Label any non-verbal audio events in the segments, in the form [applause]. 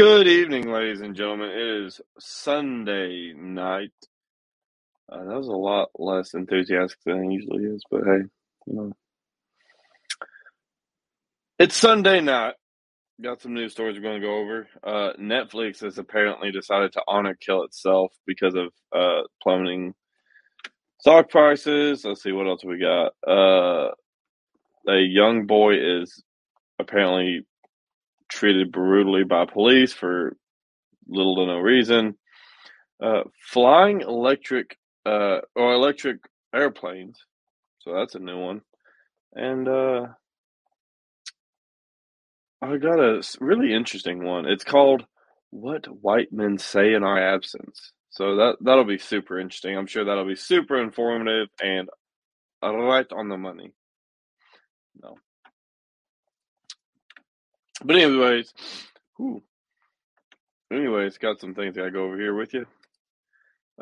Good evening, ladies and gentlemen. It is Sunday night. Uh, that was a lot less enthusiastic than it usually is, but hey, you know. It's Sunday night. Got some news stories we're going to go over. Uh, Netflix has apparently decided to honor kill itself because of uh, plummeting stock prices. Let's see what else we got. Uh, a young boy is apparently treated brutally by police for little to no reason. Uh, flying electric uh, or electric airplanes, so that's a new one. And uh, I got a really interesting one. It's called "What White Men Say in Our Absence." So that that'll be super interesting. I'm sure that'll be super informative and right on the money. No, but anyways, whew, anyways, got some things I gotta go over here with you.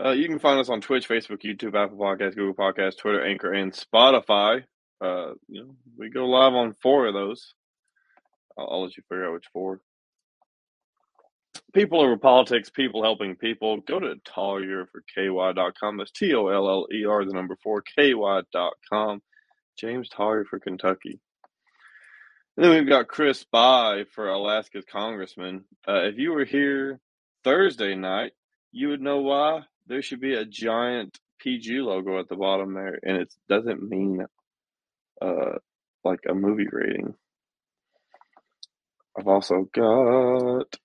Uh, you can find us on Twitch, Facebook, YouTube, Apple Podcasts, Google Podcasts, Twitter, Anchor, and Spotify. Uh, you know, we go live on four of those. I'll, I'll let you figure out which four. People over politics, people helping people. Go to Toller for KY.com. That's T O L L E R, the number four, KY.com. James Toller for Kentucky. And then we've got Chris Bye for Alaska's congressman. Uh, if you were here Thursday night, you would know why there should be a giant PG logo at the bottom there, and it doesn't mean uh, like a movie rating. I've also got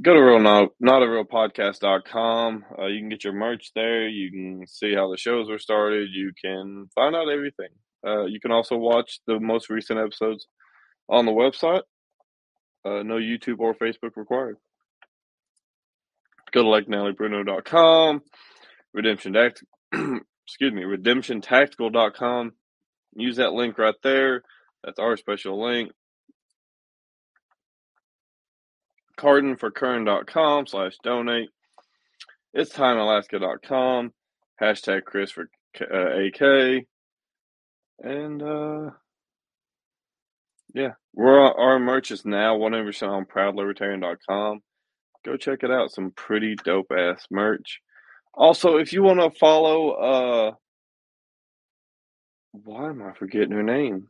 go to real not, not a real podcast.com. Uh, you can get your merch there. You can see how the shows were started. You can find out everything. Uh, you can also watch the most recent episodes on the website. Uh, no YouTube or Facebook required. Go to likenallybruno.com, redemption tact- [clears throat] excuse me, redemptiontactical.com. Use that link right there. That's our special link. Cardinforkern.com slash donate. It's timealaska.com. Hashtag Chris for uh, AK. And uh, yeah, we're on, our merch is now 100% on proudlibertarian.com. Go check it out. Some pretty dope ass merch. Also, if you want to follow, uh, why am I forgetting her name?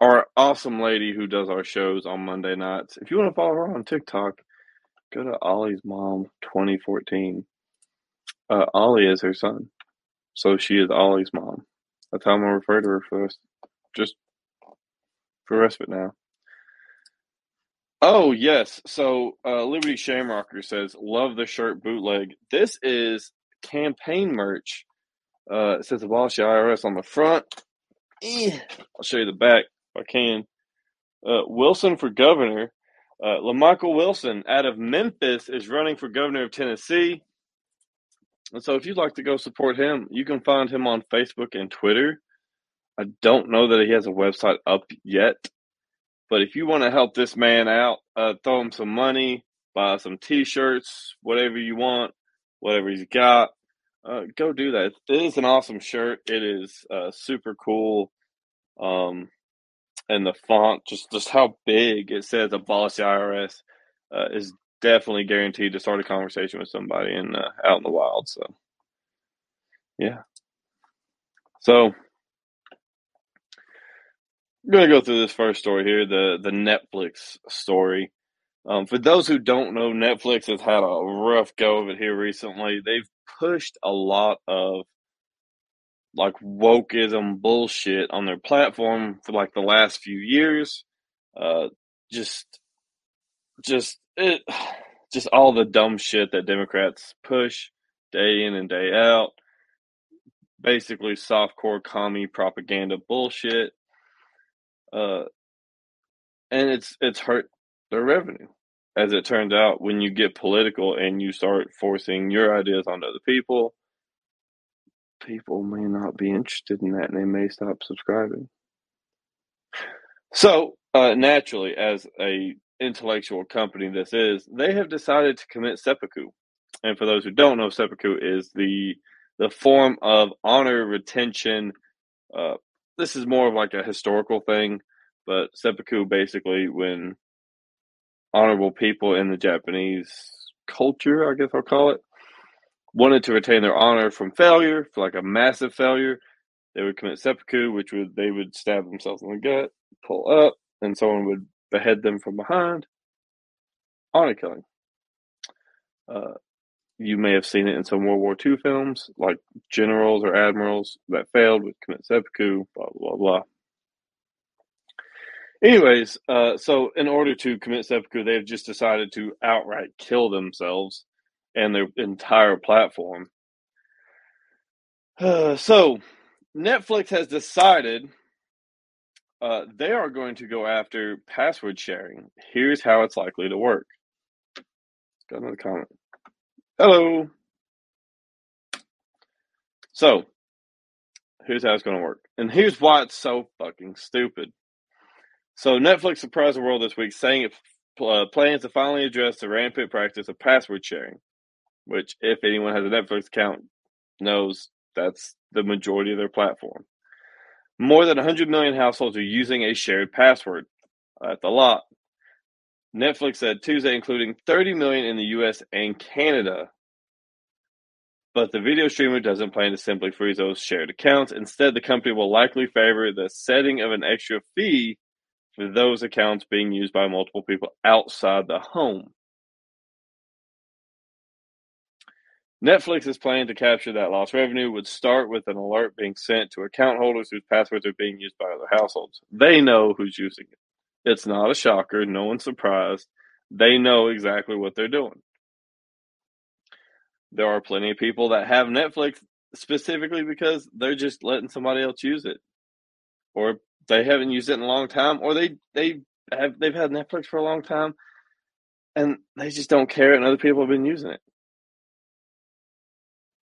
Our awesome lady who does our shows on Monday nights. If you want to follow her on TikTok, go to Ollie's Mom 2014. Uh, Ollie is her son, so she is Ollie's mom. That's how I'm gonna refer to her for just for the rest of it now. Oh yes, so uh, Liberty Shamrocker says, "Love the shirt bootleg." This is campaign merch. Uh, it says "Abolish the IRS" on the front. Eh, I'll show you the back if I can. Uh, Wilson for governor. Uh, LaMichael Wilson out of Memphis is running for governor of Tennessee. And so, if you'd like to go support him, you can find him on Facebook and Twitter. I don't know that he has a website up yet, but if you want to help this man out, uh, throw him some money, buy some T-shirts, whatever you want, whatever he's got, uh, go do that. It is an awesome shirt. It is uh, super cool. Um, and the font, just just how big it says "abolish the IRS," uh, is definitely guaranteed to start a conversation with somebody in uh, out in the wild. So, yeah. So, I'm gonna go through this first story here the the Netflix story. Um, for those who don't know, Netflix has had a rough go of it here recently. They've pushed a lot of like wokeism bullshit on their platform for like the last few years. Uh, just, just it, [sighs] just all the dumb shit that Democrats push day in and day out. Basically, softcore commie propaganda bullshit. Uh, and it's it's hurt their revenue. As it turns out, when you get political and you start forcing your ideas onto other people, people may not be interested in that and they may stop subscribing. So, uh, naturally, as a intellectual company this is, they have decided to commit seppuku. And for those who don't know, seppuku is the the form of honor retention. Uh, this is more of like a historical thing, but seppuku basically when honorable people in the Japanese culture, I guess I'll call it, wanted to retain their honor from failure, like a massive failure, they would commit seppuku, which would they would stab themselves in the gut, pull up, and someone would behead them from behind. Honor killing. Uh, you may have seen it in some World War II films, like generals or admirals that failed with commit seppuku, blah, blah, blah. Anyways, uh, so in order to commit seppuku, they've just decided to outright kill themselves and their entire platform. Uh, [sighs] so, Netflix has decided uh, they are going to go after password sharing. Here's how it's likely to work. Got another comment. Hello. So, here's how it's going to work. And here's why it's so fucking stupid. So Netflix surprised the world this week, saying it uh, plans to finally address the rampant practice of password sharing, which, if anyone has a Netflix account, knows that's the majority of their platform. More than 100 million households are using a shared password. Uh, that's a lot. Netflix said Tuesday, including 30 million in the U.S. and Canada. But the video streamer doesn't plan to simply freeze those shared accounts. Instead, the company will likely favor the setting of an extra fee for those accounts being used by multiple people outside the home. Netflix is planning to capture that lost revenue would start with an alert being sent to account holders whose passwords are being used by other households. They know who's using it. It's not a shocker. No one's surprised. They know exactly what they're doing. There are plenty of people that have Netflix specifically because they're just letting somebody else use it. Or they haven't used it in a long time, or they they have they've had Netflix for a long time, and they just don't care, and other people have been using it.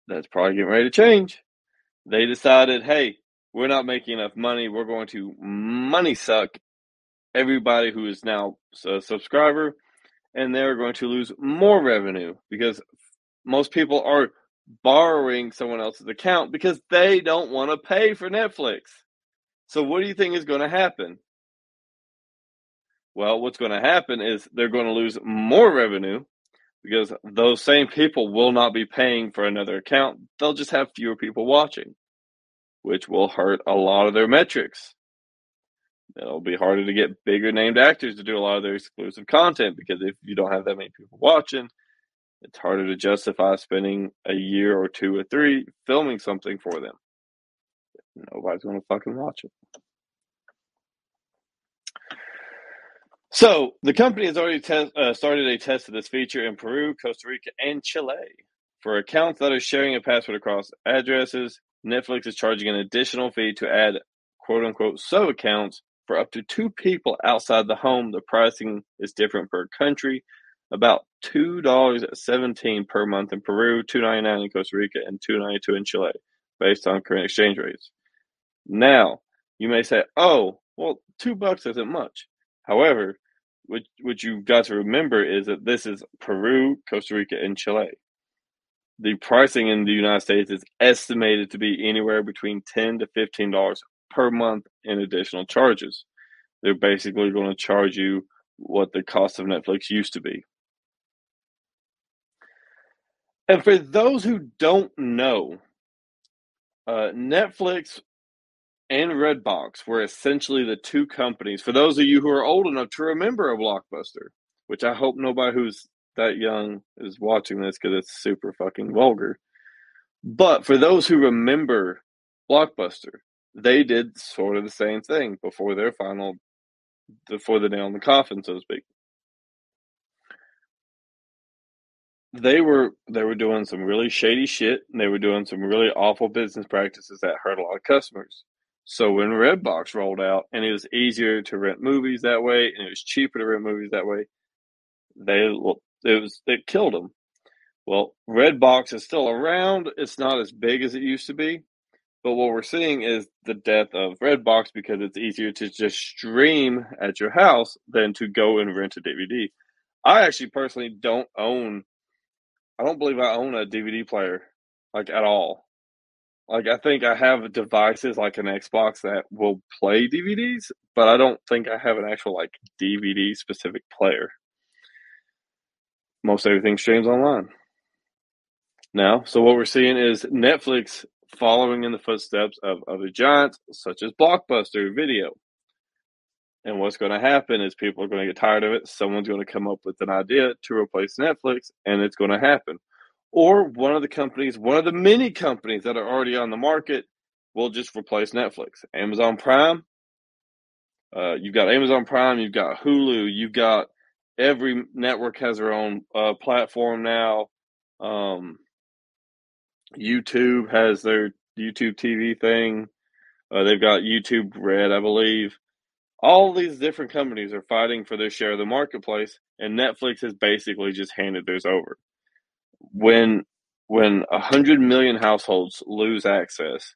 That's probably getting ready to change. They decided, hey, we're not making enough money. We're going to money suck everybody who is now a subscriber, and they're going to lose more revenue because most people are borrowing someone else's account because they don't want to pay for Netflix. So, what do you think is going to happen? Well, what's going to happen is they're going to lose more revenue because those same people will not be paying for another account. They'll just have fewer people watching, which will hurt a lot of their metrics. It'll be harder to get bigger named actors to do a lot of their exclusive content because if you don't have that many people watching, it's harder to justify spending a year or two or three filming something for them. Nobody's going to fucking watch it. So the company has already te- uh, started a test of this feature in Peru, Costa Rica, and Chile. For accounts that are sharing a password across addresses, Netflix is charging an additional fee to add quote unquote sub accounts for up to two people outside the home. The pricing is different per country. About two dollars seventeen per month in Peru, two ninety nine in Costa Rica, and two ninety two in Chile, based on current exchange rates. Now, you may say, oh, well, two bucks isn't much. However, what, what you've got to remember is that this is Peru, Costa Rica, and Chile. The pricing in the United States is estimated to be anywhere between ten to fifteen dollars per month in additional charges. They're basically going to charge you what the cost of Netflix used to be. And for those who don't know, uh, Netflix and Redbox were essentially the two companies. For those of you who are old enough to remember a blockbuster, which I hope nobody who's that young is watching this because it's super fucking vulgar. But for those who remember Blockbuster, they did sort of the same thing before their final, before the nail in the coffin, so to speak. They were they were doing some really shady shit. And they were doing some really awful business practices that hurt a lot of customers. So when Redbox rolled out, and it was easier to rent movies that way, and it was cheaper to rent movies that way, they it was it killed them. Well, Redbox is still around. It's not as big as it used to be, but what we're seeing is the death of Redbox because it's easier to just stream at your house than to go and rent a DVD. I actually personally don't own. I don't believe I own a DVD player, like at all. Like I think I have devices like an Xbox that will play DVDs, but I don't think I have an actual like DVD specific player most everything streams online now. So what we're seeing is Netflix following in the footsteps of other giants such as Blockbuster Video. And what's going to happen is people are going to get tired of it. Someone's going to come up with an idea to replace Netflix, and it's going to happen. Or one of the companies, one of the many companies that are already on the market, will just replace Netflix. Amazon Prime. Uh, you've got Amazon Prime. You've got Hulu. You've got every network has their own uh, platform now. Um, YouTube has their YouTube TV thing. Uh, they've got YouTube Red, I believe. All these different companies are fighting for their share of the marketplace, and Netflix has basically just handed theirs over. When when a hundred million households lose access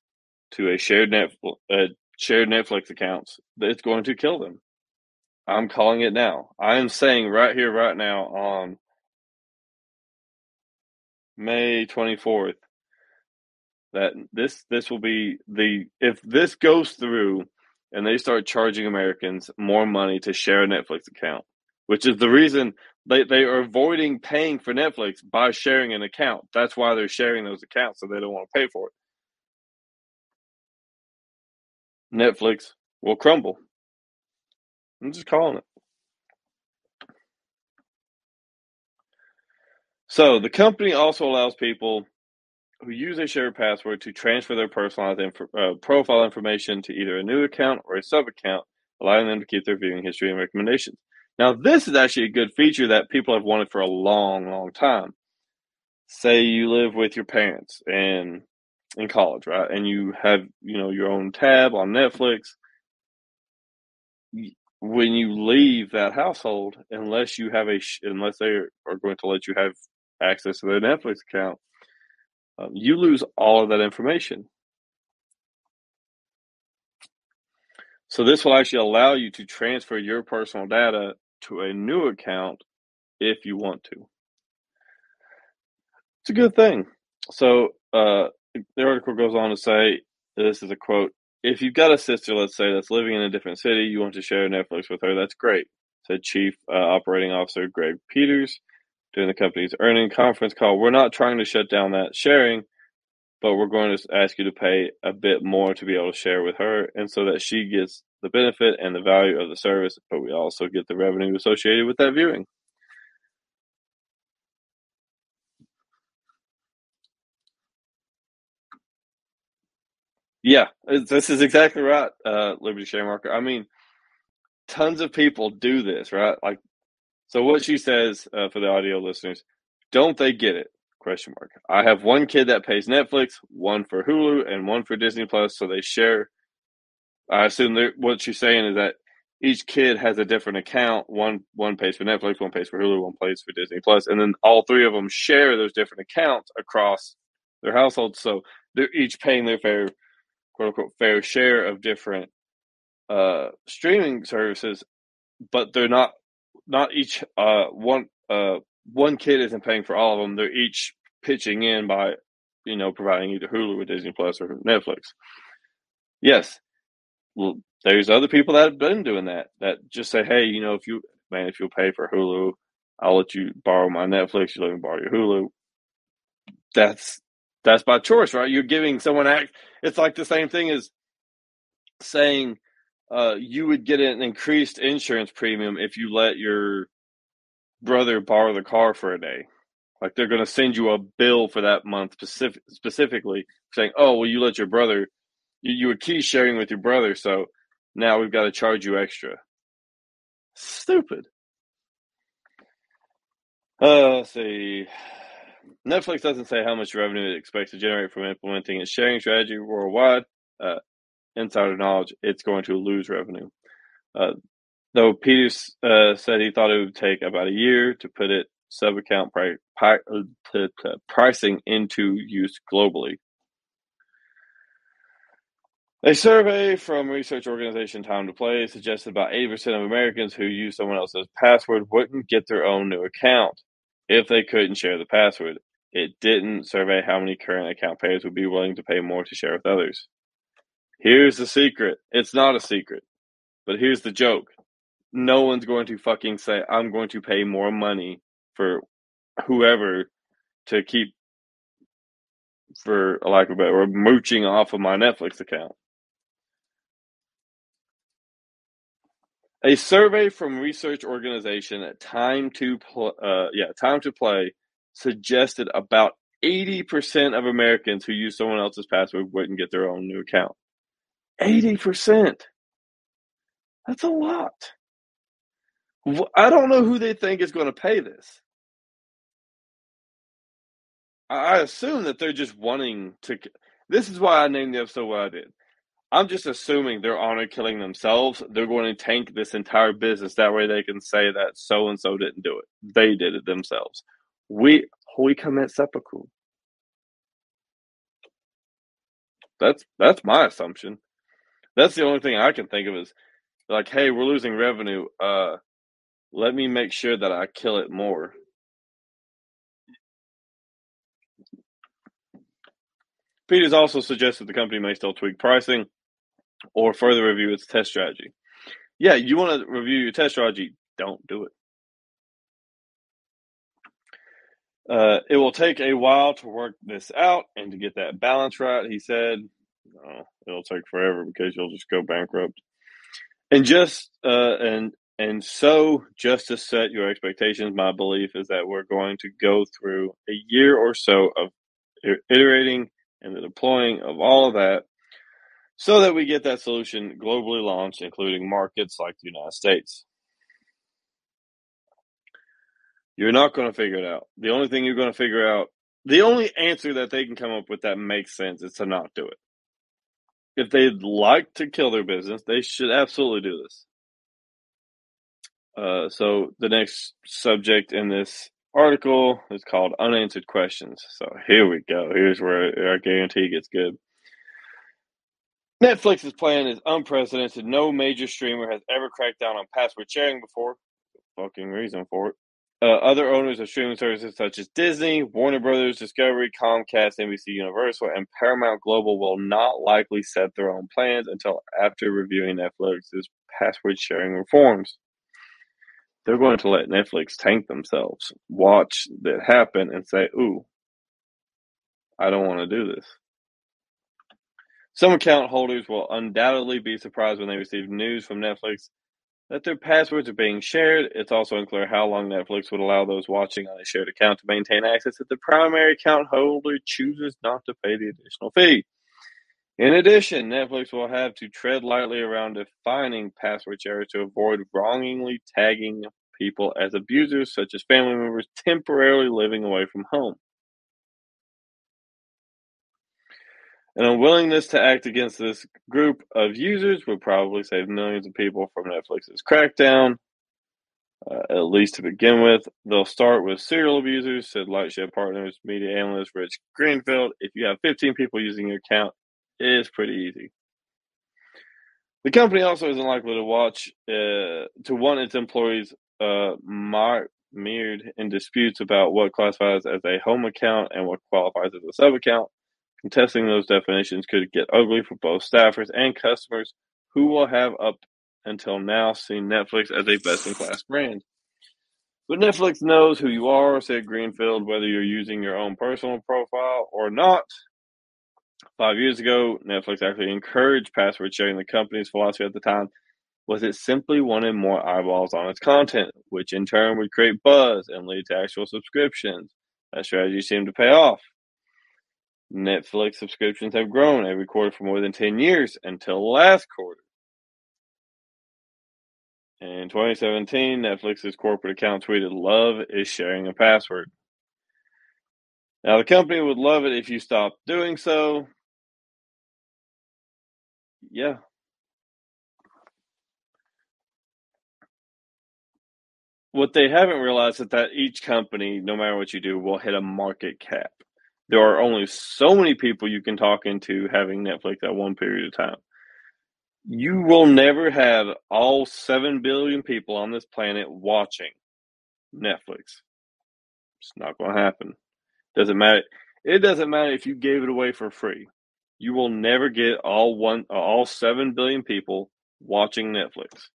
to a shared net uh, shared Netflix accounts, it's going to kill them. I'm calling it now. I am saying right here, right now, on May 24th, that this this will be the if this goes through and they start charging Americans more money to share a Netflix account, which is the reason they, they are avoiding paying for Netflix by sharing an account. That's why they're sharing those accounts, so they don't want to pay for it. Netflix will crumble. I'm just calling it. So the company also allows people who use a shared password to transfer their personalized uh, profile information to either a new account or a sub account, allowing them to keep their viewing history and recommendations. Now, this is actually a good feature that people have wanted for a long, long time. Say you live with your parents and in college, right? And you have, you know, your own tab on Netflix when you leave that household, unless you have a unless they are going to let you have access to their Netflix account, um, you lose all of that information. So this will actually allow you to transfer your personal data to a new account if you want to. It's a good thing. So uh, the article goes on to say, this is a quote if you've got a sister, let's say, that's living in a different city, you want to share Netflix with her, that's great, said Chief uh, Operating Officer Greg Peters during the company's earning conference call. We're not trying to shut down that sharing, but we're going to ask you to pay a bit more to be able to share with her, and so that she gets the benefit and the value of the service, but we also get the revenue associated with that viewing. Yeah, this is exactly right, uh, Liberty Share Marker. I mean, tons of people do this, right? Like, so what she says uh, for the audio listeners, don't they get it? Question mark. I have one kid that pays Netflix, one for Hulu, and one for Disney Plus, so they share. I assume that what she's saying is that each kid has a different account. One one pays for Netflix, one pays for Hulu, one pays for Disney Plus, and then all three of them share those different accounts across their households. So they're each paying their fair quote unquote fair share of different uh, streaming services, but they're not not each uh, one uh, one kid isn't paying for all of them. They're each pitching in by you know providing either Hulu or Disney Plus or Netflix. Yes, well, there's other people that have been doing that. That just say, hey, you know, if you man, if you'll pay for Hulu, I'll let you borrow my Netflix. You let me borrow your Hulu. That's that's by choice, right? You're giving someone act. It's like the same thing as saying uh, you would get an increased insurance premium if you let your brother borrow the car for a day. Like they're going to send you a bill for that month specific, specifically saying, "Oh, well, you let your brother, you, you were key sharing with your brother, so now we've got to charge you extra." Stupid. Uh, let's see. Netflix doesn't say how much revenue it expects to generate from implementing its sharing strategy worldwide. Uh, insider knowledge, it's going to lose revenue. Uh, though Peters uh, said he thought it would take about a year to put it sub account pri- uh, pricing into use globally. A survey from research organization Time to Play suggested about 80% of Americans who use someone else's password wouldn't get their own new account if they couldn't share the password. It didn't survey how many current account payers would be willing to pay more to share with others. Here's the secret. It's not a secret, but here's the joke. No one's going to fucking say, I'm going to pay more money for whoever to keep, for a lack of a better, or mooching off of my Netflix account. A survey from research organization Time to Pl- uh, yeah Time to Play suggested about 80% of Americans who use someone else's password wouldn't get their own new account. 80%. That's a lot. I don't know who they think is going to pay this. I assume that they're just wanting to. This is why I named the episode what I did. I'm just assuming they're honor killing themselves. They're going to tank this entire business. That way they can say that so and so didn't do it. They did it themselves. We we commit seppuku. That's that's my assumption. That's the only thing I can think of is like, hey, we're losing revenue. Uh, let me make sure that I kill it more. Peters also suggested the company may still tweak pricing or further review its test strategy. Yeah, you want to review your test strategy, don't do it. Uh, it will take a while to work this out and to get that balance right, he said. No, it'll take forever because you'll just go bankrupt. And just uh, and and so just to set your expectations, my belief is that we're going to go through a year or so of iterating and the deploying of all of that so that we get that solution globally launched, including markets like the United States. You're not going to figure it out. The only thing you're going to figure out, the only answer that they can come up with that makes sense is to not do it. If they'd like to kill their business, they should absolutely do this. Uh, so the next subject in this article is called unanswered questions. So here we go. Here's where I guarantee gets good. Netflix's plan is unprecedented. No major streamer has ever cracked down on password sharing before. Fucking reason for it. Uh, other owners of streaming services such as Disney, Warner Brothers, Discovery, Comcast, NBC Universal, and Paramount Global will not likely set their own plans until after reviewing Netflix's password sharing reforms. They're going to let Netflix tank themselves, watch that happen, and say, Ooh, I don't want to do this. Some account holders will undoubtedly be surprised when they receive news from Netflix that their passwords are being shared. It's also unclear how long Netflix would allow those watching on a shared account to maintain access if the primary account holder chooses not to pay the additional fee. In addition, Netflix will have to tread lightly around defining password shares to avoid wrongingly tagging people as abusers, such as family members temporarily living away from home. An unwillingness to act against this group of users would probably save millions of people from Netflix's crackdown. Uh, at least to begin with, they'll start with serial abusers, said Lightshed Partners media analyst Rich Greenfield. If you have 15 people using your account, it is pretty easy. The company also isn't likely to watch uh, to want its employees uh, mired in disputes about what classifies as a home account and what qualifies as a sub account. Contesting those definitions could get ugly for both staffers and customers who will have up until now seen Netflix as a best in class brand. But Netflix knows who you are, said Greenfield, whether you're using your own personal profile or not. Five years ago, Netflix actually encouraged password sharing. The company's philosophy at the time was it simply wanted more eyeballs on its content, which in turn would create buzz and lead to actual subscriptions. That strategy seemed to pay off. Netflix subscriptions have grown every quarter for more than 10 years until last quarter. In 2017, Netflix's corporate account tweeted, Love is sharing a password. Now, the company would love it if you stopped doing so. Yeah. What they haven't realized is that each company, no matter what you do, will hit a market cap. There are only so many people you can talk into having Netflix at one period of time. You will never have all 7 billion people on this planet watching Netflix. It's not going to happen. Doesn't matter. It doesn't matter if you gave it away for free. You will never get all one all 7 billion people watching Netflix.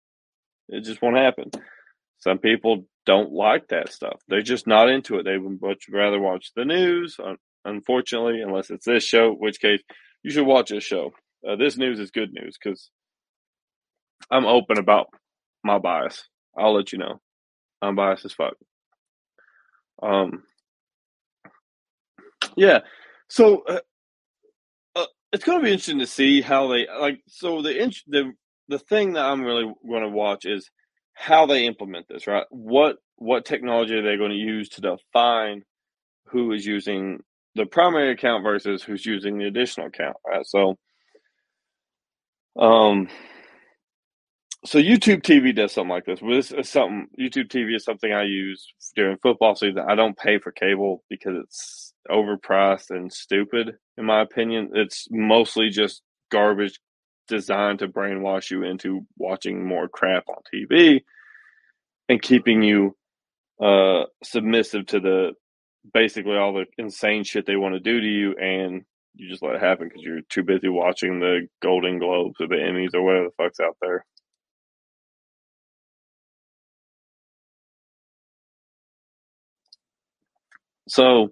It just won't happen. Some people don't like that stuff. They're just not into it. They would much rather watch the news, uh, unfortunately, unless it's this show, which case you should watch this show. Uh, this news is good news because I'm open about my bias. I'll let you know. I'm biased as fuck. Um, yeah. So uh, uh, it's going to be interesting to see how they like. So the the the thing that I'm really going to watch is how they implement this. Right? What what technology are they going to use to define who is using the primary account versus who's using the additional account? Right? So, um, so YouTube TV does something like this. This is something YouTube TV is something I use during football season. I don't pay for cable because it's overpriced and stupid, in my opinion. It's mostly just garbage designed to brainwash you into watching more crap on TV and keeping you uh, submissive to the basically all the insane shit they want to do to you, and you just let it happen because you're too busy watching the Golden Globes or the Emmys or whatever the fuck's out there. So,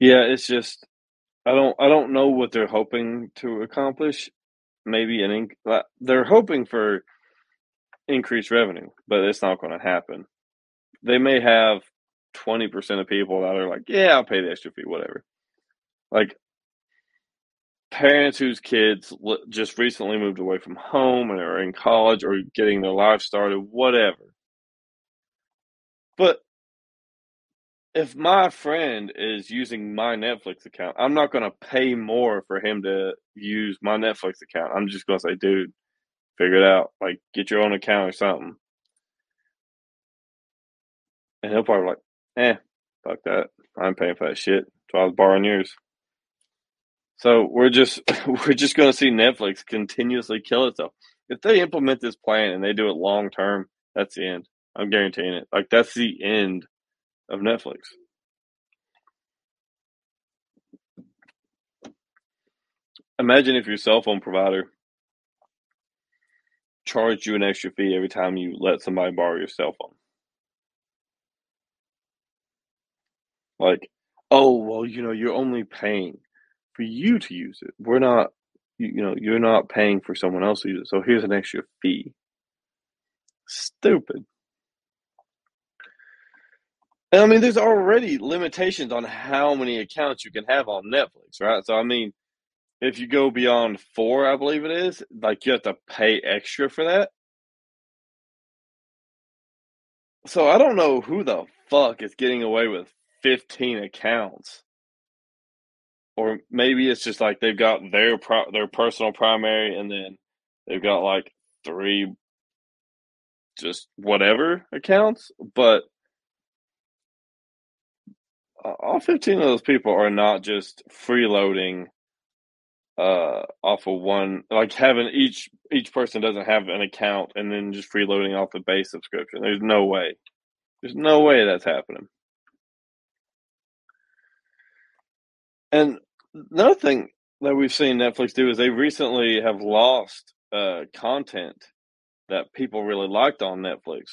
yeah, it's just I don't I don't know what they're hoping to accomplish. Maybe an inc- they're hoping for increased revenue, but it's not going to happen. They may have twenty percent of people that are like, "Yeah, I'll pay the extra fee, whatever." Like parents whose kids just recently moved away from home and are in college or getting their life started, whatever. But if my friend is using my Netflix account, I'm not going to pay more for him to use my Netflix account. I'm just going to say, dude, figure it out. Like, get your own account or something. And he'll probably like, eh, fuck that. I'm paying for that shit. So I was borrowing yours. So we're just [laughs] we're just going to see Netflix continuously kill itself. If they implement this plan and they do it long term, that's the end. I'm guaranteeing it. Like that's the end of Netflix. Imagine if your cell phone provider charged you an extra fee every time you let somebody borrow your cell phone. Like, oh, well, you know, you're only paying for you to use it. We're not, you, know, you're not paying for someone else to use it. So here's an extra fee. Stupid. And I mean, there's already limitations on how many accounts you can have on Netflix, right? So, I mean, if you go beyond four, I believe it is, like you have to pay extra for that. So, I don't know who the fuck is getting away with 15 accounts. Or maybe it's just like they've got their pro- their personal primary and then they've got like three just whatever accounts, but all 15 of those people are not just freeloading uh off of one like having each each person doesn't have an account and then just freeloading off the base subscription. There's no way. There's no way that's happening and another thing that we've seen Netflix do is they recently have lost uh, content that people really liked on Netflix.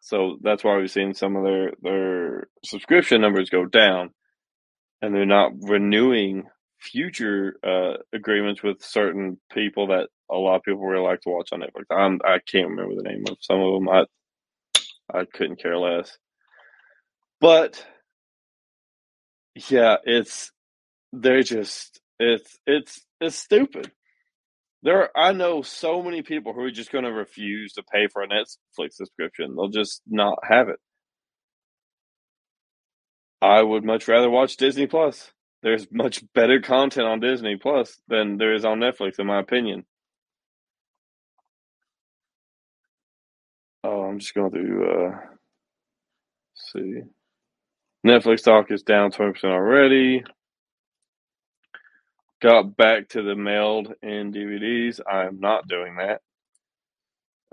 So that's why we've seen some of their their subscription numbers go down, and they're not renewing future uh, agreements with certain people that a lot of people really like to watch on Netflix. I'm I can't remember the name of some of them. I I couldn't care less. But yeah, it's they're just it's it's it's stupid. There, are, I know so many people who are just going to refuse to pay for a Netflix subscription. They'll just not have it. I would much rather watch Disney Plus. There's much better content on Disney Plus than there is on Netflix, in my opinion. Oh, I'm just going to uh, see. Netflix stock is down 20% already. Got back to the mailed in DVDs. I am not doing that.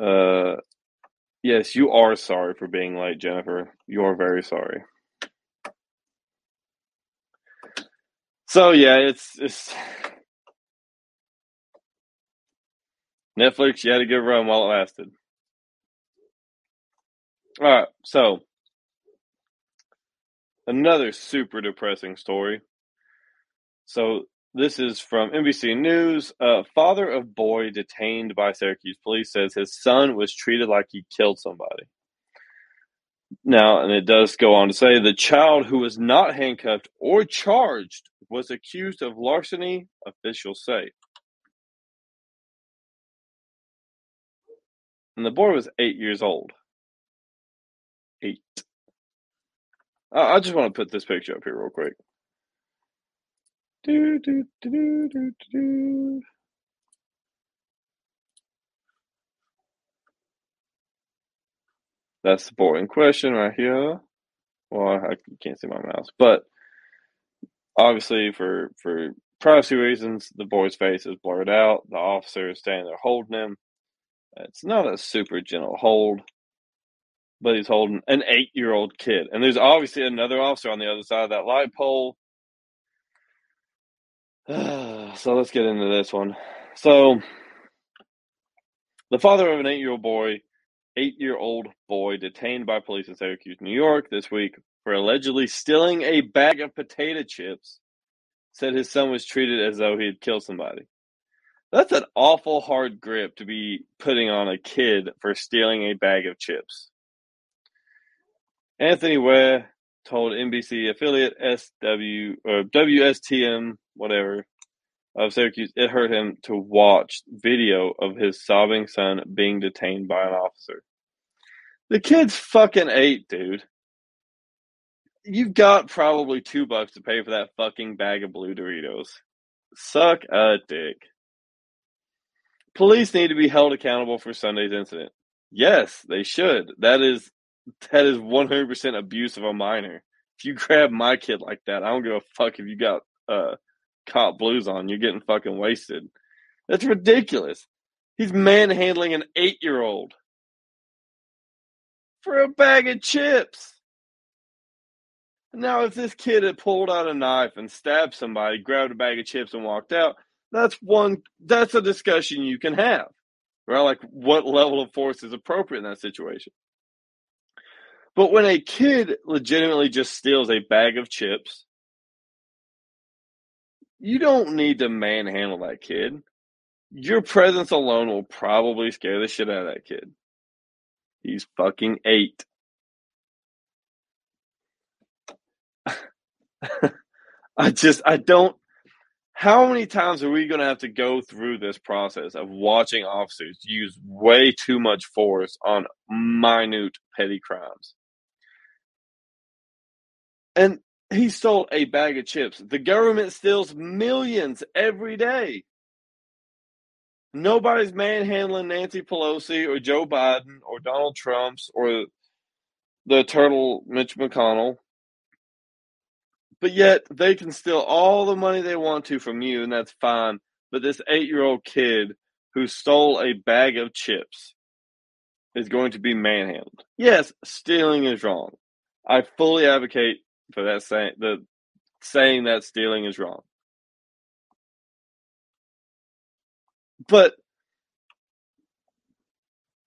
Uh, yes, you are sorry for being late, Jennifer. You are very sorry. So yeah, it's it's Netflix. You had a good run while it lasted. All right, so another super depressing story. So this is from NBC News. Uh, father of boy detained by Syracuse police says his son was treated like he killed somebody. Now, and it does go on to say the child who was not handcuffed or charged was accused of larceny, officials say. And the boy was eight years old. Eight. I just want to put this picture up here real quick. Do, do, do, do, do, do. That's the boy in question right here. Well, I can't see my mouse, but obviously for for privacy reasons, the boy's face is blurred out. The officer is standing there holding him. It's not a super gentle hold, but he's holding an eight-year-old kid, and there's obviously another officer on the other side of that light pole [sighs] so let's get into this one. So, the father of an eight year old boy, eight year old boy detained by police in Syracuse, New York this week for allegedly stealing a bag of potato chips, said his son was treated as though he had killed somebody. That's an awful hard grip to be putting on a kid for stealing a bag of chips. Anthony Ware told NBC affiliate SW or WSTM whatever of Syracuse, it hurt him to watch video of his sobbing son being detained by an officer. The kid's fucking eight, dude. You've got probably two bucks to pay for that fucking bag of blue Doritos. Suck a dick. Police need to be held accountable for Sunday's incident. Yes, they should. That is that is one hundred percent abuse of a minor. If you grab my kid like that, I don't give a fuck if you got uh cop blues on, you're getting fucking wasted. That's ridiculous. He's manhandling an eight year old for a bag of chips. Now, if this kid had pulled out a knife and stabbed somebody, grabbed a bag of chips and walked out, that's one, that's a discussion you can have, right? Like what level of force is appropriate in that situation. But when a kid legitimately just steals a bag of chips you don't need to manhandle that kid. Your presence alone will probably scare the shit out of that kid. He's fucking eight. [laughs] I just, I don't. How many times are we going to have to go through this process of watching officers use way too much force on minute petty crimes? And he stole a bag of chips. The government steals millions every day. Nobody's manhandling Nancy Pelosi or Joe Biden or Donald Trump's or the turtle Mitch McConnell. But yet they can steal all the money they want to from you, and that's fine. But this eight year old kid who stole a bag of chips is going to be manhandled. Yes, stealing is wrong. I fully advocate for that saying the saying that stealing is wrong. But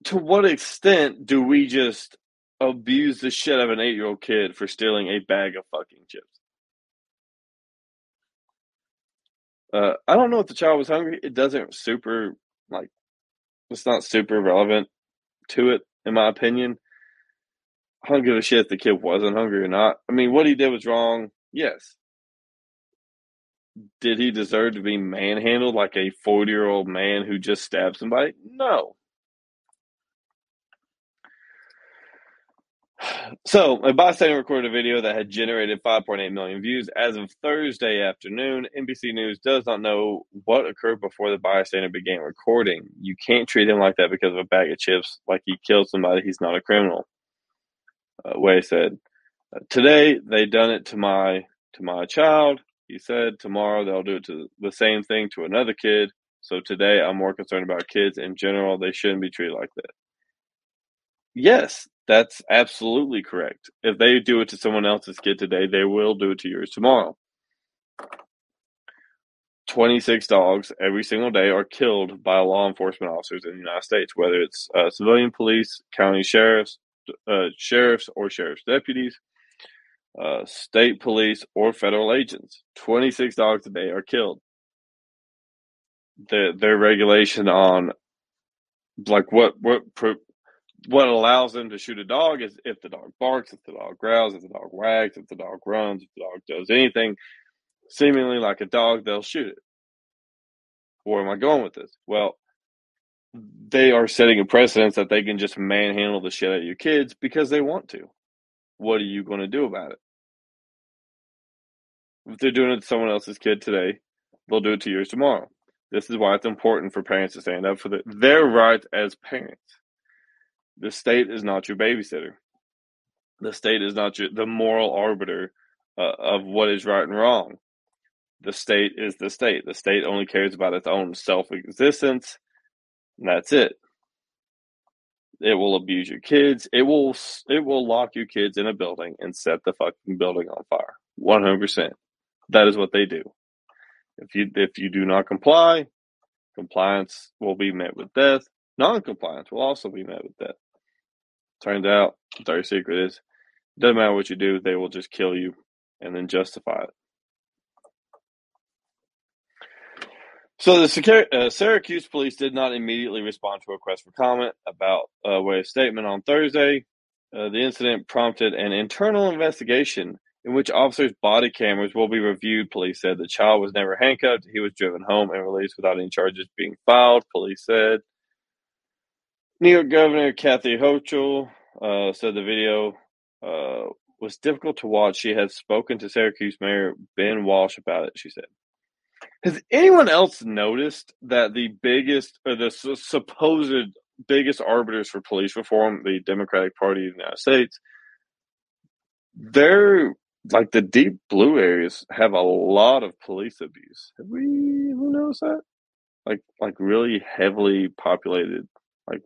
to what extent do we just abuse the shit of an eight year old kid for stealing a bag of fucking chips? Uh, I don't know if the child was hungry. It doesn't super like it's not super relevant to it, in my opinion. I don't give a shit if the kid wasn't hungry or not. I mean, what he did was wrong. Yes. Did he deserve to be manhandled like a 40 year old man who just stabbed somebody? No. [sighs] So, a bystander recorded a video that had generated 5.8 million views. As of Thursday afternoon, NBC News does not know what occurred before the bystander began recording. You can't treat him like that because of a bag of chips, like he killed somebody. He's not a criminal. Uh, Way said, "Today they done it to my to my child." He said, "Tomorrow they'll do it to the same thing to another kid." So today I'm more concerned about kids in general. They shouldn't be treated like that. Yes, that's absolutely correct. If they do it to someone else's kid today, they will do it to yours tomorrow. 26 dogs every single day are killed by law enforcement officers in the United States, whether it's uh, civilian police, county sheriffs, uh, sheriffs, or sheriff's deputies, uh, state police, or federal agents. 26 dogs a day are killed. The, their regulation on like what what what allows them to shoot a dog is if the dog barks, if the dog growls, if the dog wags, if the dog runs, if the dog does anything seemingly like a dog, they'll shoot it. Where am I going with this? Well, they are setting a precedence that they can just manhandle the shit out of your kids because they want to. What are you going to do about it? If they're doing it to someone else's kid today, they'll do it to yours tomorrow. This is why it's important for parents to stand up for the, their rights as parents. The state is not your babysitter. The state is not your, the moral arbiter uh, of what is right and wrong. The state is the state. The state only cares about its own self existence, and that's it. It will abuse your kids. It will it will lock your kids in a building and set the fucking building on fire. One hundred percent. That is what they do. If you if you do not comply, compliance will be met with death. Non-compliance will also be met with death. Turns out, the dirty secret is, doesn't matter what you do, they will just kill you and then justify it. So the uh, Syracuse police did not immediately respond to a request for comment about uh, Way's statement on Thursday. Uh, the incident prompted an internal investigation in which officers' body cameras will be reviewed. Police said the child was never handcuffed. He was driven home and released without any charges being filed. Police said. New York Governor Kathy Hochul uh, said the video uh, was difficult to watch. She has spoken to Syracuse Mayor Ben Walsh about it. She said. Has anyone else noticed that the biggest or the supposed biggest arbiters for police reform, the Democratic Party of the United States, they're like the deep blue areas have a lot of police abuse. Have we ever noticed that? Like like really heavily populated, like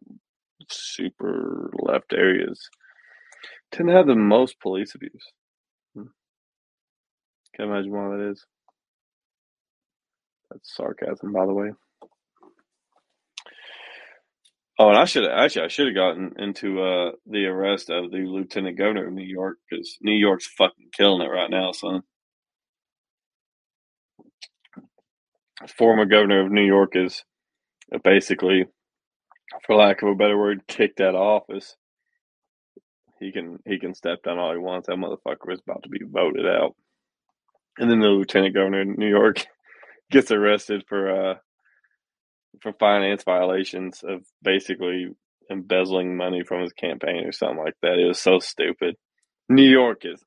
super left areas tend to have the most police abuse. Hmm. Can't imagine why that is. That's sarcasm, by the way. Oh, and I should actually I should have gotten into uh, the arrest of the lieutenant governor of New York because New York's fucking killing it right now, son. Former governor of New York is basically, for lack of a better word, kicked out of office. He can he can step down all he wants. That motherfucker is about to be voted out. And then the lieutenant governor of New York gets arrested for uh for finance violations of basically embezzling money from his campaign or something like that. It was so stupid. New York is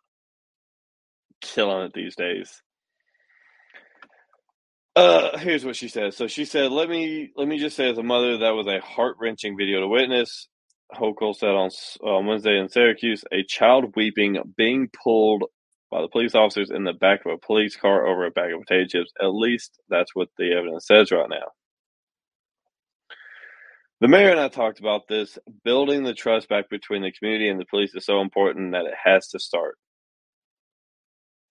killing it these days. Uh, here's what she said. So she said, "Let me let me just say, as a mother, that was a heart wrenching video to witness." Hochul said on, on Wednesday in Syracuse, a child weeping, being pulled by the police officers in the back of a police car over a bag of potato chips. At least that's what the evidence says right now. The mayor and I talked about this. Building the trust back between the community and the police is so important that it has to start.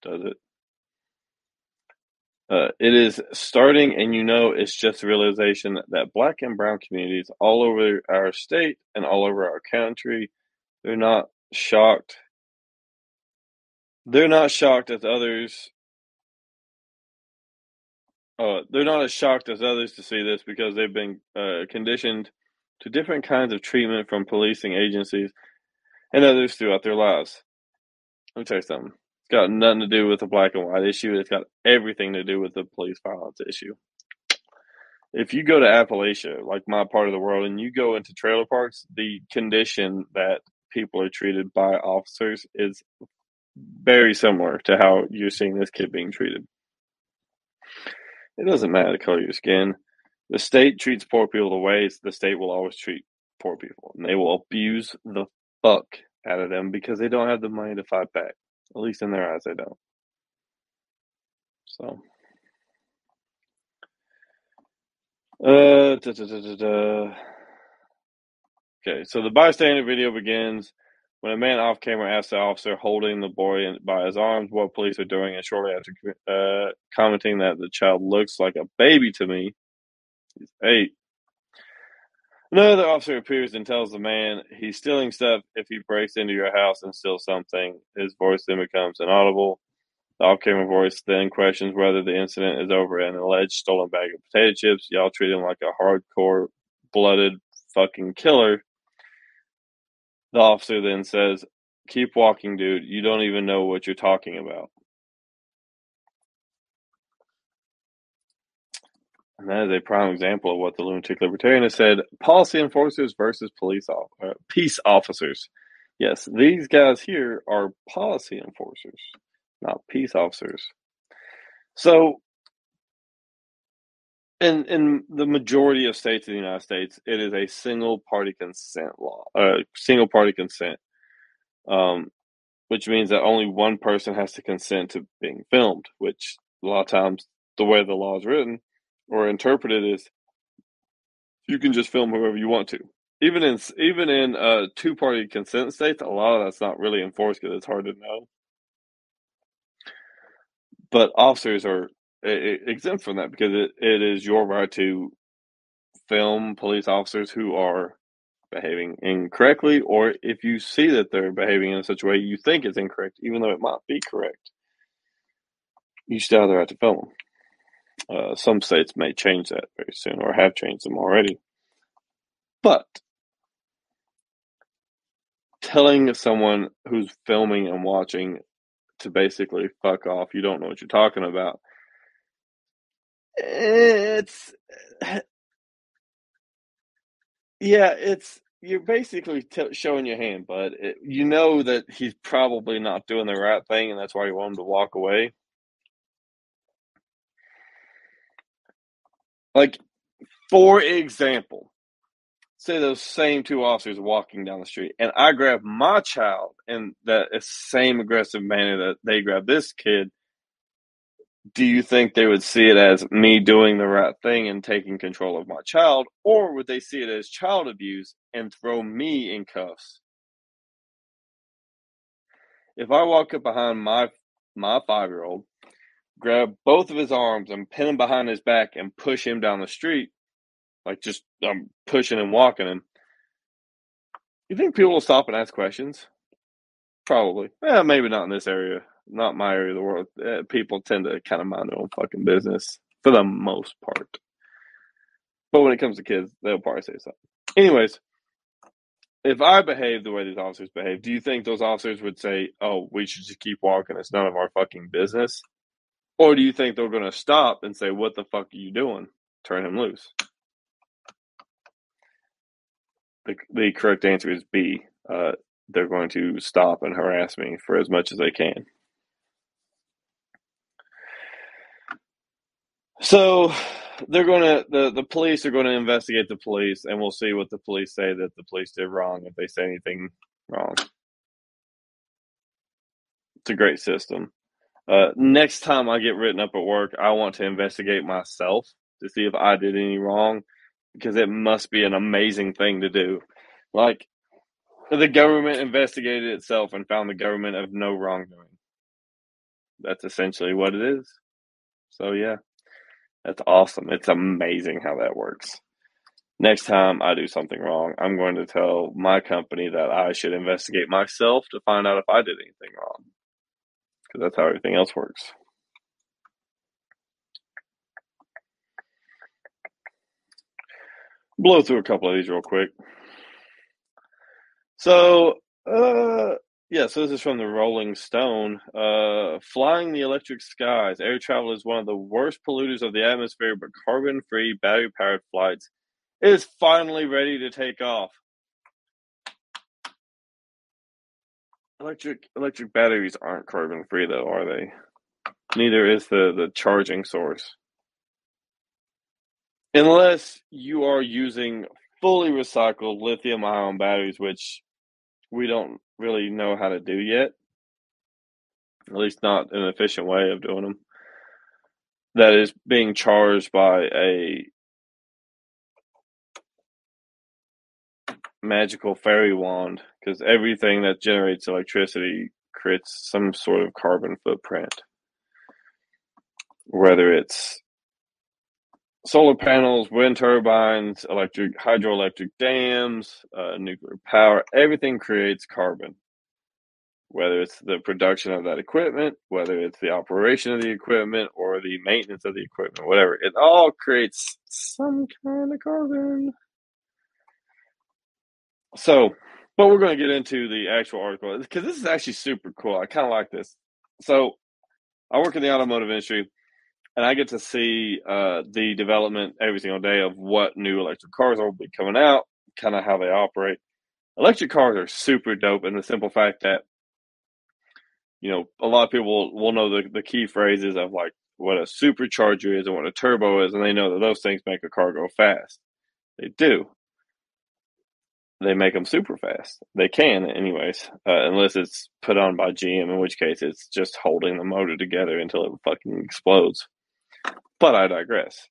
Does it? Uh, it is starting, and you know, it's just a realization that black and brown communities all over our state and all over our country, they're not shocked. They're not shocked as others. Uh, they're not as shocked as others to see this because they've been uh, conditioned to different kinds of treatment from policing agencies and others throughout their lives. Let me tell you something. It's got nothing to do with the black and white issue. It's got everything to do with the police violence issue. If you go to Appalachia, like my part of the world, and you go into trailer parks, the condition that people are treated by officers is very similar to how you're seeing this kid being treated. It doesn't matter the color of your skin. The state treats poor people the way the state will always treat poor people, and they will abuse the fuck out of them because they don't have the money to fight back. At least in their eyes, they don't. So, uh, da, da, da, okay. So the bystander video begins when a man off camera asks the officer holding the boy by his arms what police are doing, and shortly after uh, commenting that the child looks like a baby to me, he's eight. Another officer appears and tells the man he's stealing stuff if he breaks into your house and steals something. His voice then becomes inaudible. The off camera voice then questions whether the incident is over an alleged stolen bag of potato chips. Y'all treat him like a hardcore, blooded fucking killer. The officer then says, Keep walking, dude. You don't even know what you're talking about. And that is a prime example of what the lunatic libertarian has said policy enforcers versus police uh, peace officers. Yes, these guys here are policy enforcers, not peace officers. So, in in the majority of states in the United States, it is a single party consent law, uh, single party consent, um, which means that only one person has to consent to being filmed. Which a lot of times, the way the law is written, or interpreted is, you can just film whoever you want to. Even in even in uh, two party consent states, a lot of that's not really enforced because it's hard to know. But officers are exempt from that because it, it is your right to film police officers who are behaving incorrectly, or if you see that they're behaving in such a way you think is incorrect, even though it might be correct, you still have the right to film them. Uh, some states may change that very soon or have changed them already. But telling someone who's filming and watching to basically fuck off, you don't know what you're talking about. It's yeah, it's you're basically t- showing your hand, but you know that he's probably not doing the right thing, and that's why you want him to walk away. Like, for example, say those same two officers walking down the street, and I grab my child in that same aggressive manner that they grab this kid. Do you think they would see it as me doing the right thing and taking control of my child, or would they see it as child abuse and throw me in cuffs? If I walk up behind my my five year old grab both of his arms and pin him behind his back and push him down the street, like just I'm um, pushing and walking him. You think people will stop and ask questions? Probably. Yeah, maybe not in this area, not my area of the world. Uh, people tend to kind of mind their own fucking business for the most part. But when it comes to kids, they'll probably say something. Anyways, if I behave the way these officers behave, do you think those officers would say, "Oh, we should just keep walking. It's none of our fucking business"? Or do you think they're going to stop and say, What the fuck are you doing? Turn him loose. The, the correct answer is B. Uh, they're going to stop and harass me for as much as they can. So they're going to the, the police are going to investigate the police and we'll see what the police say that the police did wrong if they say anything wrong. It's a great system. Uh, next time I get written up at work, I want to investigate myself to see if I did any wrong because it must be an amazing thing to do. Like, the government investigated itself and found the government of no wrongdoing. That's essentially what it is. So yeah, that's awesome. It's amazing how that works. Next time I do something wrong, I'm going to tell my company that I should investigate myself to find out if I did anything wrong. Because that's how everything else works. Blow through a couple of these real quick. So, uh, yeah, so this is from the Rolling Stone. Uh, flying the electric skies. Air travel is one of the worst polluters of the atmosphere, but carbon free, battery powered flights is finally ready to take off. Electric electric batteries aren't carbon free though, are they? Neither is the, the charging source. Unless you are using fully recycled lithium ion batteries, which we don't really know how to do yet. At least not an efficient way of doing them. That is being charged by a magical fairy wand because everything that generates electricity creates some sort of carbon footprint. Whether it's solar panels, wind turbines, electric hydroelectric dams, uh, nuclear power, everything creates carbon. Whether it's the production of that equipment, whether it's the operation of the equipment, or the maintenance of the equipment, whatever, it all creates some kind of carbon. So, but we're going to get into the actual article because this is actually super cool. I kind of like this. So, I work in the automotive industry and I get to see uh, the development every single day of what new electric cars will be coming out, kind of how they operate. Electric cars are super dope, and the simple fact that you know a lot of people will, know the, the key phrases of like what a supercharger is and what a turbo is, and they know that those things make a car go fast. They do. They make them super fast. They can, anyways, uh, unless it's put on by GM, in which case it's just holding the motor together until it fucking explodes. But I digress.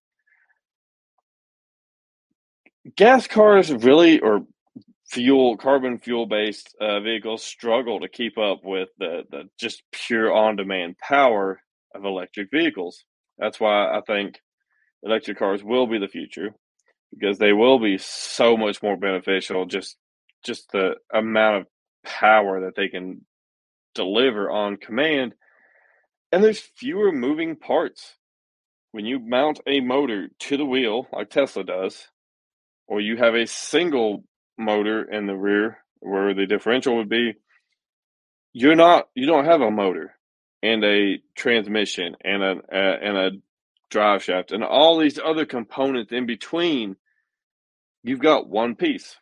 Gas cars really, or fuel, carbon fuel based uh, vehicles struggle to keep up with the, the just pure on demand power of electric vehicles. That's why I think electric cars will be the future because they will be so much more beneficial just just the amount of power that they can deliver on command and there's fewer moving parts when you mount a motor to the wheel, like Tesla does, or you have a single motor in the rear where the differential would be, you're not, you don't have a motor and a transmission and a, a and a drive shaft and all these other components in between. You've got one piece.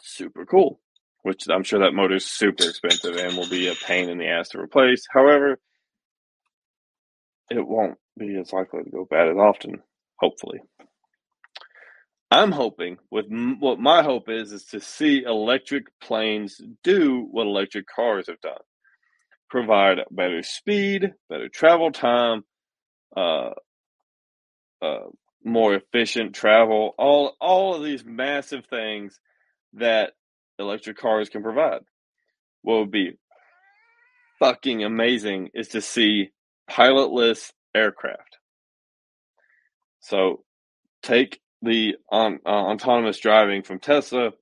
Super cool. Which I'm sure that motor is super expensive and will be a pain in the ass to replace. However, it won't be as likely to go bad as often, hopefully. I'm hoping, with m- what my hope is, is to see electric planes do what electric cars have done provide better speed, better travel time, uh, uh, more efficient travel, all, all of these massive things that electric cars can provide. What would be fucking amazing is to see pilotless aircraft. So take the uh, autonomous driving from Tesla,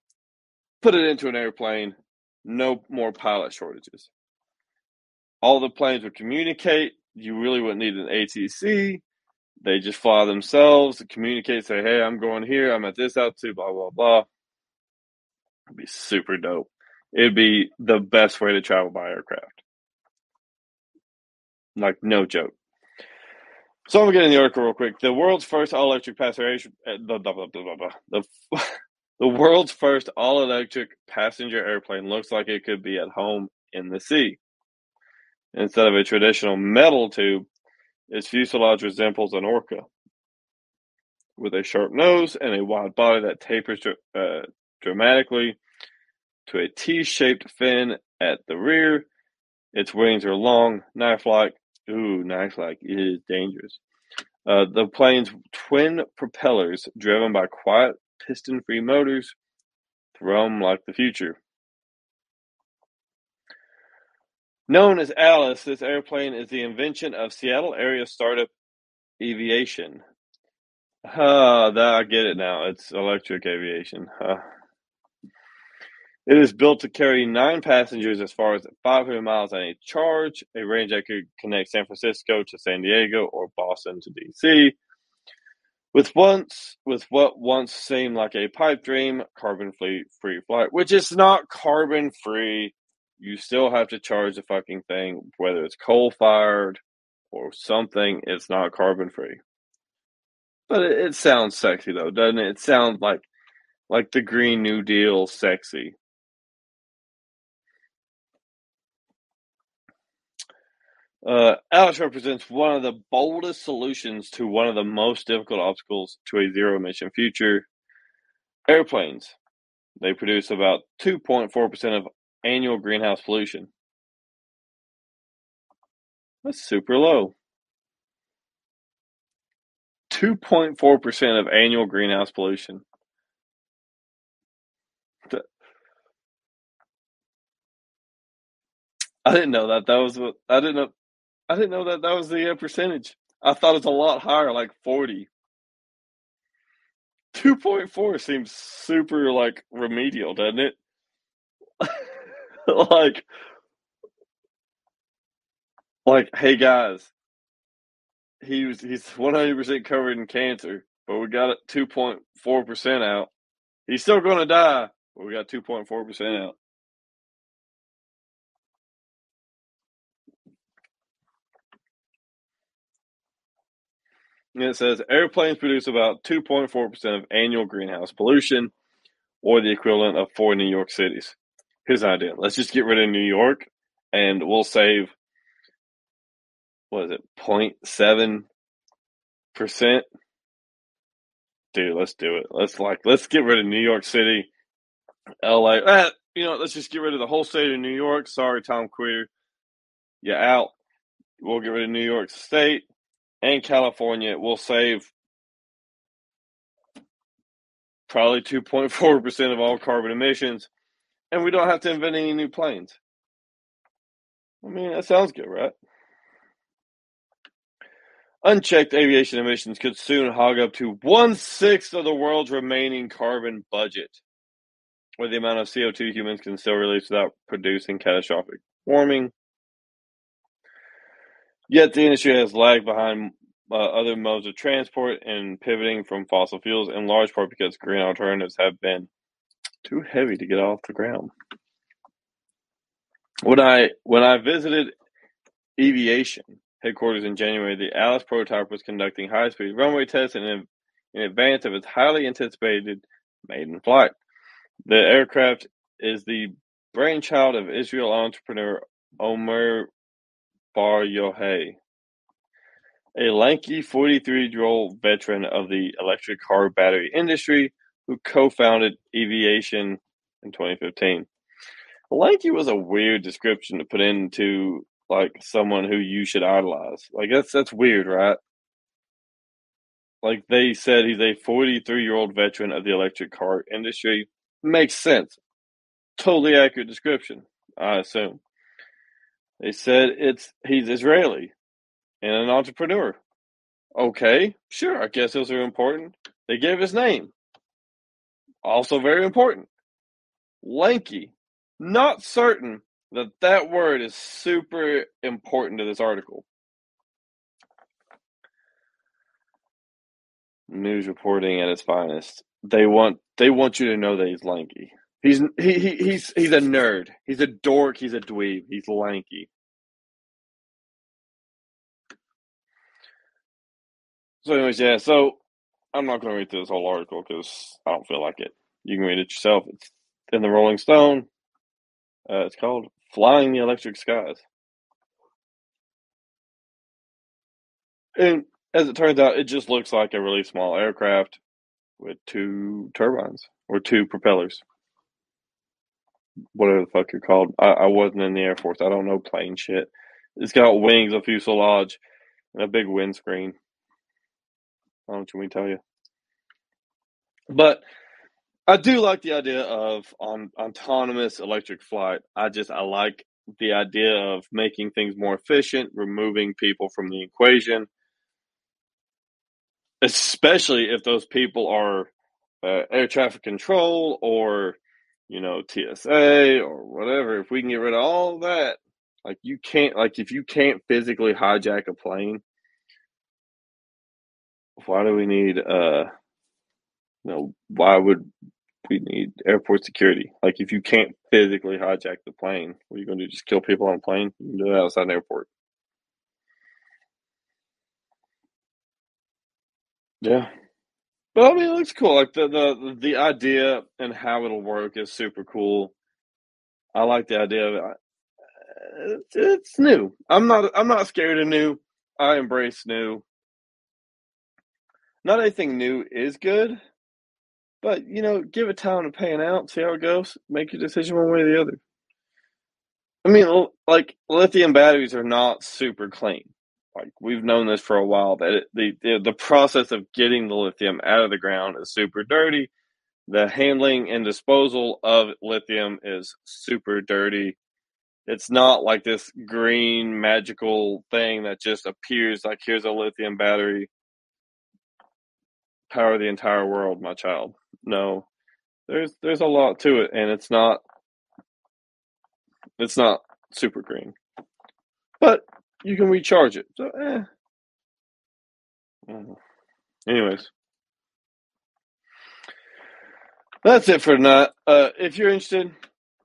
put it into an airplane, no more pilot shortages. All the planes would communicate. You really wouldn't need an ATC. They just fly themselves, communicate, say, hey, I'm going here, I'm at this altitude, blah, blah, blah. It'd be super dope. It'd be the best way to travel by aircraft. Like, no joke. So I'm gonna get in the article real quick. The world's first all electric passenger uh, blah, blah, blah, the [laughs] the world's first all electric passenger airplane looks like it could be at home in the sea. Instead of a traditional metal tube, its fuselage resembles an orca with a sharp nose and a wide body that tapers uh, dramatically to a T-shaped fin at the rear. Its wings are long, knife-like, Ooh, nice. Like it is dangerous. Uh, the plane's twin propellers, driven by quiet piston-free motors, thrum like the future. Known as Alice, this airplane is the invention of Seattle area startup Eviation. Ah, I get it now. It's electric aviation. Huh. It is built to carry nine passengers as far as 500 miles on a charge, a range that could connect San Francisco to San Diego or Boston to DC. With once with what once seemed like a pipe dream, carbon free free flight, which is not carbon free. You still have to charge the fucking thing, whether it's coal fired or something. It's not carbon free. But it, it sounds sexy though, doesn't it? It sounds like like the Green New Deal sexy. Uh, Alice represents one of the boldest solutions to one of the most difficult obstacles to a zero emission future. Airplanes. They produce about 2.4% of annual greenhouse pollution. That's super low. 2.4% of annual greenhouse pollution. I didn't know that. That was what I didn't know. I didn't know that that was the uh, percentage. I thought it's a lot higher, like 40. 2.4 seems super like remedial, doesn't it? [laughs] like like hey guys, he was he's 100% covered in cancer, but we got it 2.4% out. He's still going to die, but we got 2.4% out. And it says airplanes produce about 2.4% of annual greenhouse pollution, or the equivalent of four New York cities. Here's an idea. Let's just get rid of New York and we'll save, what is it, 0.7%? Dude, let's do it. Let's like, let's get rid of New York City, LA. Eh, you know, let's just get rid of the whole state of New York. Sorry, Tom Queer. You're out. We'll get rid of New York State and California will save probably 2.4% of all carbon emissions, and we don't have to invent any new planes. I mean, that sounds good, right? Unchecked aviation emissions could soon hog up to one sixth of the world's remaining carbon budget, or the amount of CO2 humans can still release without producing catastrophic warming. Yet the industry has lagged behind uh, other modes of transport and pivoting from fossil fuels, in large part because green alternatives have been too heavy to get off the ground. When I when I visited Eviation headquarters in January, the Alice prototype was conducting high speed runway tests in, in advance of its highly anticipated maiden flight. The aircraft is the brainchild of Israel entrepreneur Omer Bar-Yohay, a lanky 43 year old veteran of the electric car battery industry who co founded Eviation in 2015. Lanky was a weird description to put into like someone who you should idolize. Like that's that's weird, right? Like they said he's a 43 year old veteran of the electric car industry. Makes sense. Totally accurate description, I assume. They said it's he's Israeli and an entrepreneur. Okay, sure, I guess those are important. They gave his name. Also very important. Lanky. Not certain that that word is super important to this article. News reporting at its finest. They want they want you to know that he's lanky. He's he, he he's he's a nerd. He's a dork. He's a dweeb. He's lanky. So, anyways, yeah. So I'm not going to read through this whole article because I don't feel like it. You can read it yourself. It's in the Rolling Stone. Uh, it's called "Flying the Electric Skies." And as it turns out, it just looks like a really small aircraft with two turbines or two propellers. Whatever the fuck you're called. I, I wasn't in the Air Force. I don't know plane shit. It's got wings, a fuselage, and a big windscreen. Don't know what tell you. But I do like the idea of on autonomous electric flight. I just I like the idea of making things more efficient, removing people from the equation, especially if those people are uh, air traffic control or you know TSA or whatever. If we can get rid of all that, like you can't, like if you can't physically hijack a plane, why do we need uh, you know, why would we need airport security? Like if you can't physically hijack the plane, what are you going to do? Just kill people on a plane? You can do that outside an airport. Yeah. But I mean, it looks cool. Like the, the the idea and how it'll work is super cool. I like the idea of it. It's, new. I'm not. I'm not scared of new. I embrace new. Not anything new is good, but you know, give it time to pan out. See how it goes. Make your decision one way or the other. I mean, like lithium batteries are not super clean. Like we've known this for a while that it, the, the the process of getting the lithium out of the ground is super dirty. The handling and disposal of lithium is super dirty. It's not like this green magical thing that just appears like here's a lithium battery power the entire world, my child. No. There's there's a lot to it and it's not it's not super green. But you can recharge it. So, eh. Anyways, that's it for tonight. Uh, if you're interested,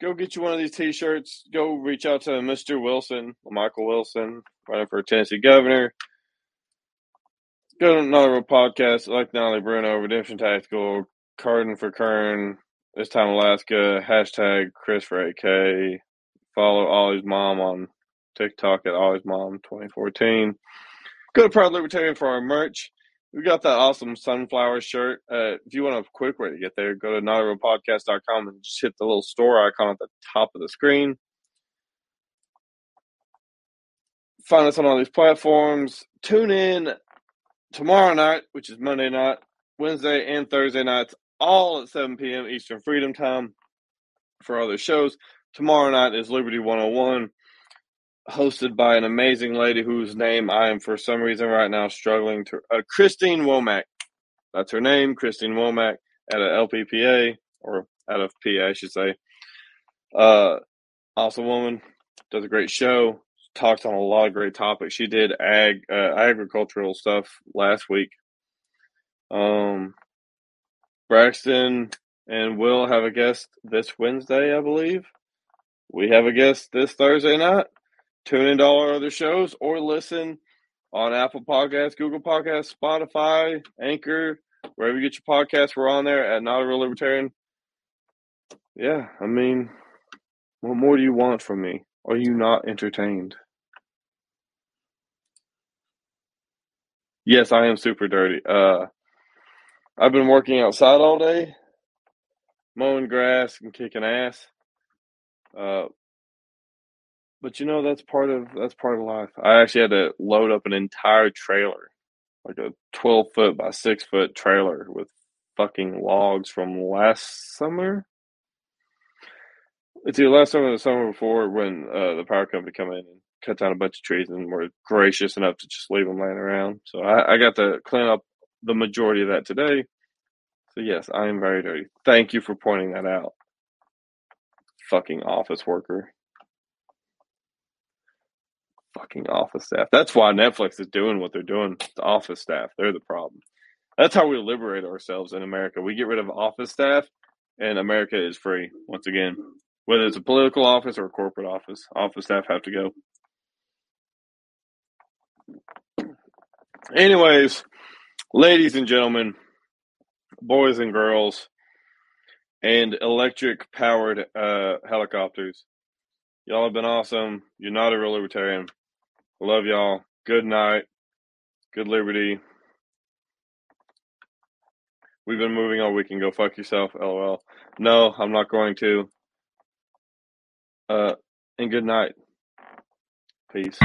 go get you one of these T-shirts. Go reach out to Mr. Wilson, Michael Wilson, running for Tennessee governor. Go to another podcast like Nolly Bruno, Redemption Tactical, Cardin for Kern, this time Alaska, hashtag Chris for AK. Follow Ollie's mom on TikTok at Always Mom 2014. Go to Proud Libertarian for our merch. We got that awesome sunflower shirt. Uh, if you want a quick way to get there, go to notarealpodcast.com and just hit the little store icon at the top of the screen. Find us on all these platforms. Tune in tomorrow night, which is Monday night, Wednesday, and Thursday nights, all at 7 p.m. Eastern Freedom Time for other shows. Tomorrow night is Liberty 101 hosted by an amazing lady whose name I am for some reason right now struggling to uh, Christine Womack. That's her name, Christine Womack, at a LPPA or out of PA, I should say. Uh, awesome woman, does a great show. Talks on a lot of great topics. She did ag uh, agricultural stuff last week. Um, Braxton and Will have a guest this Wednesday, I believe. We have a guest this Thursday night. Tune into all our other shows or listen on Apple Podcasts, Google Podcasts, Spotify, Anchor, wherever you get your podcasts. We're on there at Not a Real Libertarian. Yeah, I mean, what more do you want from me? Are you not entertained? Yes, I am super dirty. Uh, I've been working outside all day, mowing grass and kicking ass. Uh, but you know that's part of that's part of life. I actually had to load up an entire trailer, like a twelve foot by six foot trailer with fucking logs from last summer. It's either last summer or the summer before when uh, the power company come in and cut down a bunch of trees and were gracious enough to just leave them laying around. So I, I got to clean up the majority of that today. So yes, I am very dirty. Thank you for pointing that out. Fucking office worker fucking office staff. That's why Netflix is doing what they're doing. The office staff, they're the problem. That's how we liberate ourselves in America. We get rid of office staff, and America is free once again. Whether it's a political office or a corporate office, office staff have to go. Anyways, ladies and gentlemen, boys and girls, and electric powered uh, helicopters. Y'all have been awesome. You're not a real libertarian. Love y'all. Good night. Good liberty. We've been moving all weekend. Go fuck yourself. LOL. No, I'm not going to. Uh, and good night. Peace.